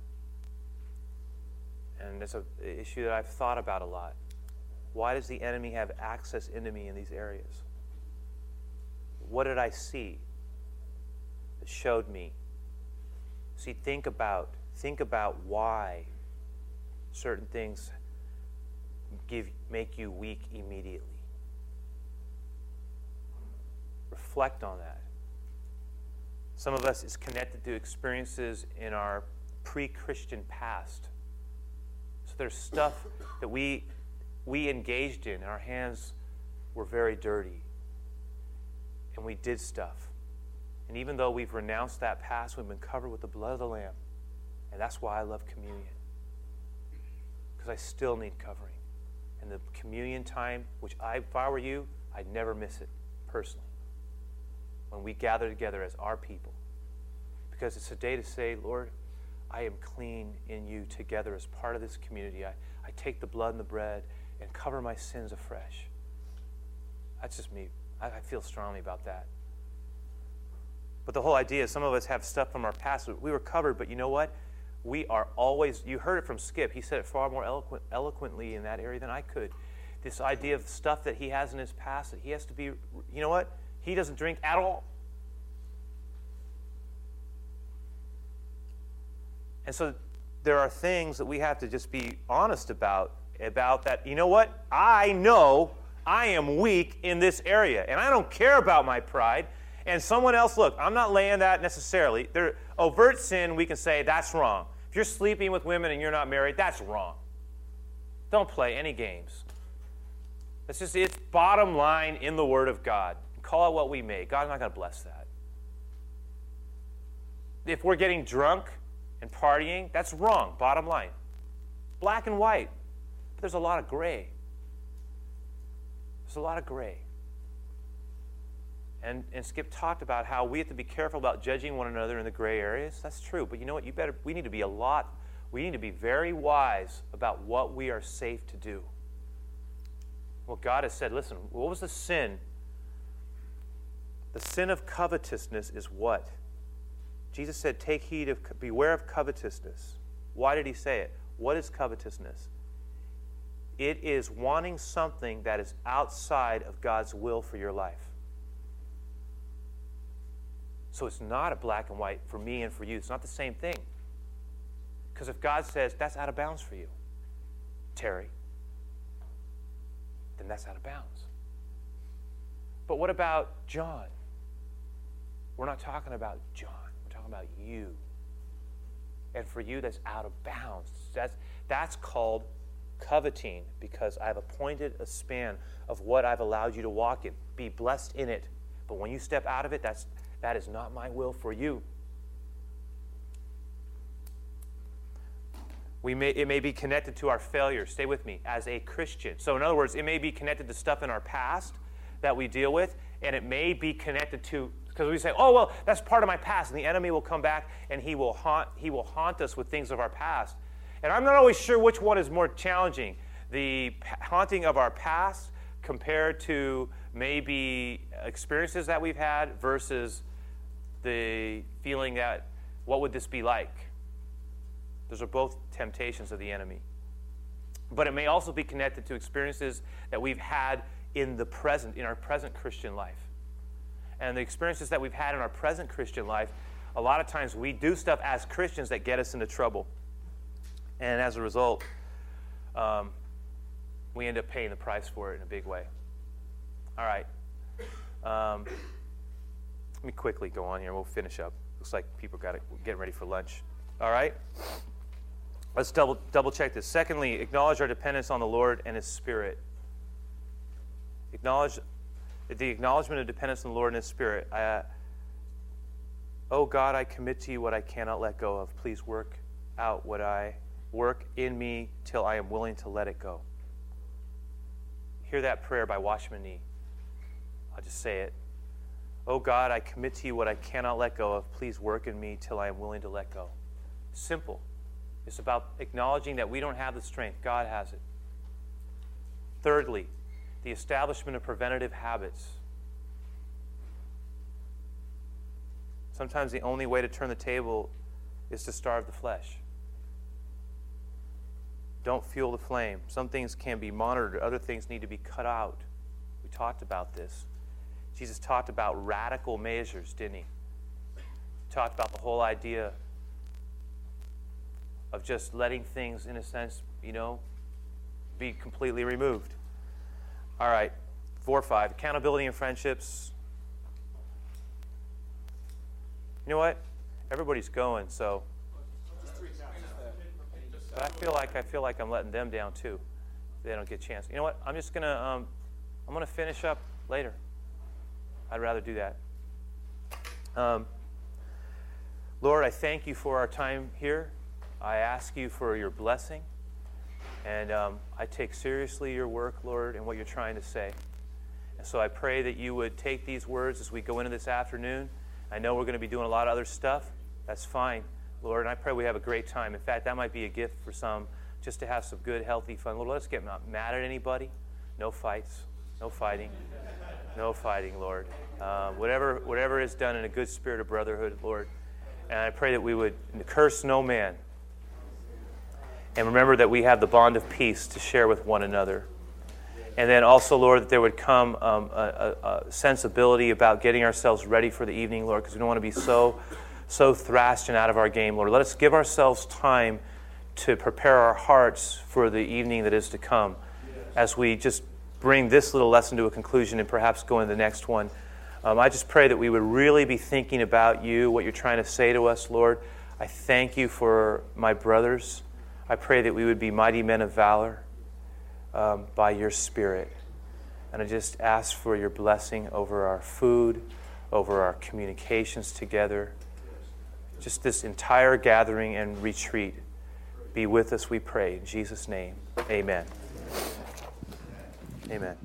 And it's an issue that I've thought about a lot. Why does the enemy have access into me in these areas? What did I see that showed me? See, think about think about why certain things give make you weak immediately. Reflect on that. Some of us is connected to experiences in our pre-Christian past. There's stuff that we we engaged in. and Our hands were very dirty. And we did stuff. And even though we've renounced that past, we've been covered with the blood of the Lamb. And that's why I love communion. Because I still need covering. And the communion time, which I, if I were you, I'd never miss it personally when we gather together as our people. Because it's a day to say, Lord, I am clean in you together as part of this community. I, I take the blood and the bread and cover my sins afresh. That's just me. I, I feel strongly about that. But the whole idea is some of us have stuff from our past. We were covered, but you know what? We are always, you heard it from Skip. He said it far more eloquent, eloquently in that area than I could. This idea of stuff that he has in his past that he has to be, you know what? He doesn't drink at all. And so there are things that we have to just be honest about about that. You know what? I know I am weak in this area, and I don't care about my pride. And someone else, look, I'm not laying that necessarily. There, overt sin, we can say that's wrong. If you're sleeping with women and you're not married, that's wrong. Don't play any games. That's just it's bottom line in the Word of God. Call it what we may. God's not going to bless that. If we're getting drunk and partying, that's wrong, bottom line. Black and white. But there's a lot of gray. There's a lot of gray. And, and Skip talked about how we have to be careful about judging one another in the gray areas. That's true. But you know what? You better we need to be a lot, we need to be very wise about what we are safe to do. Well, God has said, listen, what was the sin the sin of covetousness is what? Jesus said, Take heed of, beware of covetousness. Why did he say it? What is covetousness? It is wanting something that is outside of God's will for your life. So it's not a black and white for me and for you. It's not the same thing. Because if God says that's out of bounds for you, Terry, then that's out of bounds. But what about John? We're not talking about John. Talking about you. And for you, that's out of bounds. That's, that's called coveting because I've appointed a span of what I've allowed you to walk in. Be blessed in it. But when you step out of it, that's, that is not my will for you. We may, it may be connected to our failure. Stay with me. As a Christian. So, in other words, it may be connected to stuff in our past that we deal with, and it may be connected to because we say, oh, well, that's part of my past. And the enemy will come back and he will, haunt, he will haunt us with things of our past. And I'm not always sure which one is more challenging the haunting of our past compared to maybe experiences that we've had versus the feeling that, what would this be like? Those are both temptations of the enemy. But it may also be connected to experiences that we've had in the present, in our present Christian life and the experiences that we've had in our present Christian life, a lot of times we do stuff as Christians that get us into trouble. And as a result, um, we end up paying the price for it in a big way. All right. Um, let me quickly go on here. We'll finish up. Looks like people got getting ready for lunch. All right. Let's double double check this. Secondly, acknowledge our dependence on the Lord and His Spirit. Acknowledge the acknowledgement of dependence on the Lord and His Spirit. I, uh, oh God, I commit to you what I cannot let go of. Please work out what I work in me till I am willing to let it go. Hear that prayer by Watchman Nee. I'll just say it. Oh God, I commit to you what I cannot let go of. Please work in me till I am willing to let go. Simple. It's about acknowledging that we don't have the strength, God has it. Thirdly, the establishment of preventative habits. Sometimes the only way to turn the table is to starve the flesh. Don't fuel the flame. Some things can be monitored, other things need to be cut out. We talked about this. Jesus talked about radical measures, didn't he? he talked about the whole idea of just letting things, in a sense, you know, be completely removed. All right, four or five accountability and friendships. You know what? Everybody's going, so. But I feel like I feel like I'm letting them down too. They don't get a chance. You know what? I'm just gonna um, I'm gonna finish up later. I'd rather do that. Um, Lord, I thank you for our time here. I ask you for your blessing. And um, I take seriously your work, Lord, and what you're trying to say. And so I pray that you would take these words as we go into this afternoon I know we're going to be doing a lot of other stuff. That's fine, Lord. And I pray we have a great time. In fact, that might be a gift for some just to have some good, healthy fun. Lord, let's get not mad at anybody. No fights. No fighting. No fighting, Lord. Uh, whatever, whatever is done in a good spirit of brotherhood, Lord. And I pray that we would curse no man. And remember that we have the bond of peace to share with one another. And then also, Lord, that there would come um, a, a, a, sensibility about getting ourselves ready for the evening, Lord, because we don't want to be so, so thrashed and out of our game, Lord. Let us give ourselves time to prepare our hearts for the evening that is to come as we just bring this little lesson to a conclusion and perhaps go into the next one. Um, I just pray that we would really be thinking about you, what you're trying to say to us, Lord. I thank you for my brothers. I pray that we would be mighty men of valor um, by your Spirit. And I just ask for your blessing over our food, over our communications together, just this entire gathering and retreat. Be with us, we pray. In Jesus' name, amen. Amen.